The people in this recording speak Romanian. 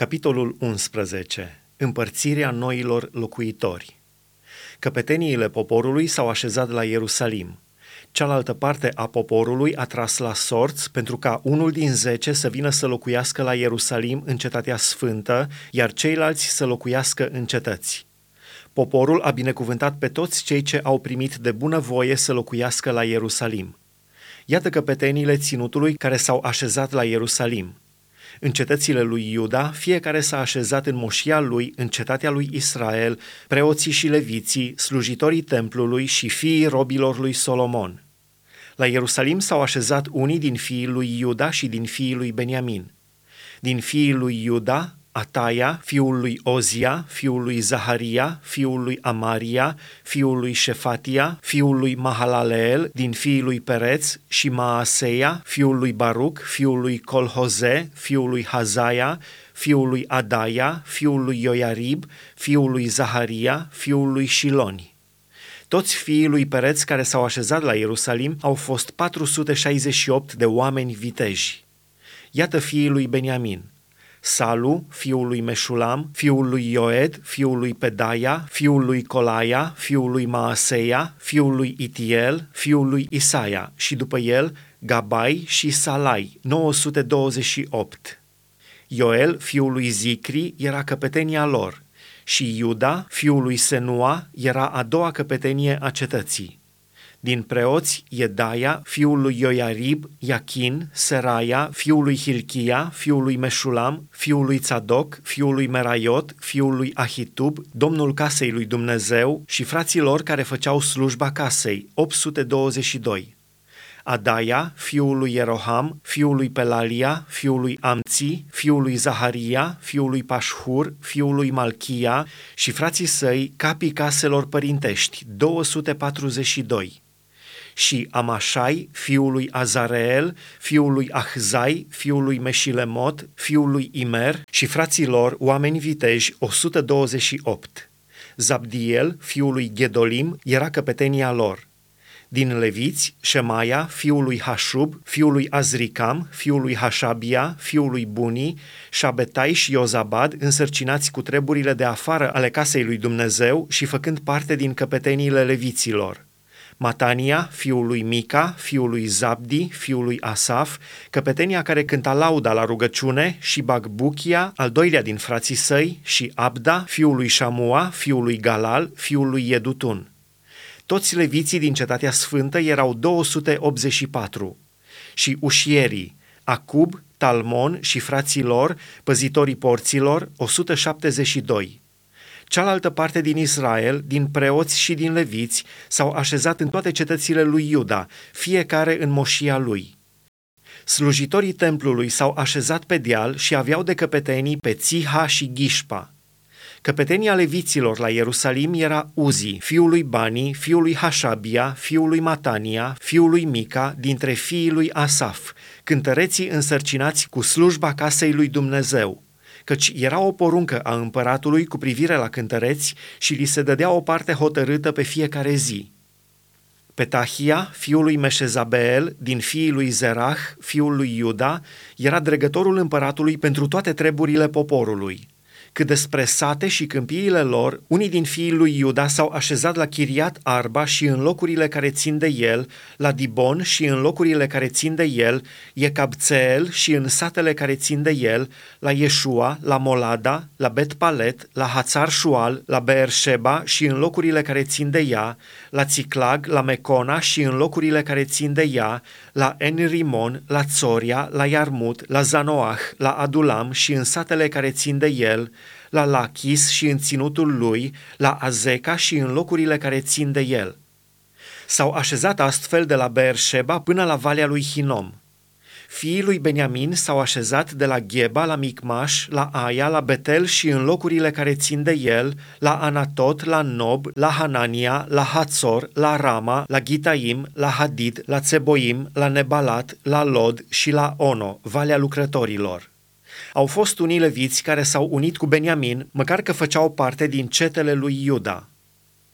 Capitolul 11. Împărțirea noilor locuitori. Căpeteniile poporului s-au așezat la Ierusalim. Cealaltă parte a poporului a tras la sorți pentru ca unul din zece să vină să locuiască la Ierusalim în cetatea sfântă, iar ceilalți să locuiască în cetăți. Poporul a binecuvântat pe toți cei ce au primit de bună voie să locuiască la Ierusalim. Iată căpeteniile ținutului care s-au așezat la Ierusalim. În cetățile lui Iuda, fiecare s-a așezat în moșia lui, în cetatea lui Israel, preoții și leviții, slujitorii templului și fiii robilor lui Solomon. La Ierusalim s-au așezat unii din fiii lui Iuda și din fiii lui Beniamin. Din fiii lui Iuda, Ataia, fiul lui Ozia, fiul lui Zaharia, fiul lui Amaria, fiul lui Șefatia, fiul lui Mahalaleel, din fiul lui Pereț, și Maaseia, fiul lui Baruc, fiul lui Colhoze, fiul lui Hazaia, fiul lui Adaia, fiul lui Ioiarib, fiul lui Zaharia, fiul lui Shiloni. Toți fiii lui Pereț care s-au așezat la Ierusalim au fost 468 de oameni viteji. Iată fiii lui Beniamin, Salu, fiul lui Meșulam, fiul lui Ioed, fiul lui Pedaia, fiul lui Colaia, fiul lui Maaseia, fiul lui Itiel, fiul lui Isaia și după el Gabai și Salai, 928. Ioel, fiul lui Zicri, era căpetenia lor și Iuda, fiul lui Senua, era a doua căpetenie a cetății. Din preoți, Iedaia, fiul lui Ioiarib, Iachin, Seraia, fiul lui Hilchia, fiul lui Meșulam, fiul lui Tzadok, fiul lui Meraiot, fiul lui Ahitub, domnul casei lui Dumnezeu și frații lor care făceau slujba casei, 822. Adaia, fiul lui Ieroham, fiul lui Pelalia, fiul lui Amți, fiul lui Zaharia, fiul lui Pașhur, fiul lui Malchia și frații săi, capii caselor părintești, 242 și Amașai, fiul lui Azareel, fiul lui Ahzai, fiul lui Meșilemot, fiul lui Imer și frații lor, oameni viteji, 128. Zabdiel, fiul lui Gedolim, era căpetenia lor. Din leviți, Shemaia, fiul lui Hashub, fiul lui Azricam, fiul lui Hashabia, fiul lui Buni, Shabetai și Iozabad, însărcinați cu treburile de afară ale casei lui Dumnezeu și făcând parte din căpeteniile leviților. Matania, fiul lui Mica, fiul lui Zabdi, fiul lui Asaf, căpetenia care cânta lauda la rugăciune și Bagbuchia, al doilea din frații săi, și Abda, fiul lui Shamua, fiul lui Galal, fiul lui Edutun. Toți leviții din cetatea sfântă erau 284 și ușierii, Acub, Talmon și frații lor, păzitorii porților, 172. Cealaltă parte din Israel, din preoți și din leviți, s-au așezat în toate cetățile lui Iuda, fiecare în moșia lui. Slujitorii templului s-au așezat pe deal și aveau de căpetenii pe Țiha și Ghișpa. Căpetenia leviților la Ierusalim era Uzi, fiul lui Bani, fiul lui Hașabia, fiul lui Matania, fiul lui Mica, dintre fiii lui Asaf, cântăreții însărcinați cu slujba casei lui Dumnezeu căci era o poruncă a împăratului cu privire la cântăreți și li se dădea o parte hotărâtă pe fiecare zi. Petahia, fiul lui Meșezabeel, din fiii lui Zerah, fiul lui Iuda, era dregătorul împăratului pentru toate treburile poporului. Cât despre sate și câmpiile lor, unii din fiii lui Iuda s-au așezat la Chiriat Arba și în locurile care țin de el, la Dibon și în locurile care țin de el, Ecabțeel și în satele care țin de el, la Yeshua, la Molada, la Bet-Palet, la Hațar Shual, la Beersheba și în locurile care țin de ea, la Țiclag, la Mecona și în locurile care țin de ea, la Enrimon, la Țoria, la Yarmut, la Zanoah, la Adulam și în satele care țin de el, la Lachis și în ținutul lui, la Azeca și în locurile care țin de el. S-au așezat astfel de la Beersheba până la Valea lui Hinom. Fiii lui Beniamin s-au așezat de la Gheba la Micmaș, la Aia, la Betel și în locurile care țin de el, la Anatot, la Nob, la Hanania, la Hatzor, la Rama, la Gitaim, la Hadid, la Tseboim, la Nebalat, la Lod și la Ono, Valea lucrătorilor. Au fost unii leviți care s-au unit cu Beniamin, măcar că făceau parte din cetele lui Iuda.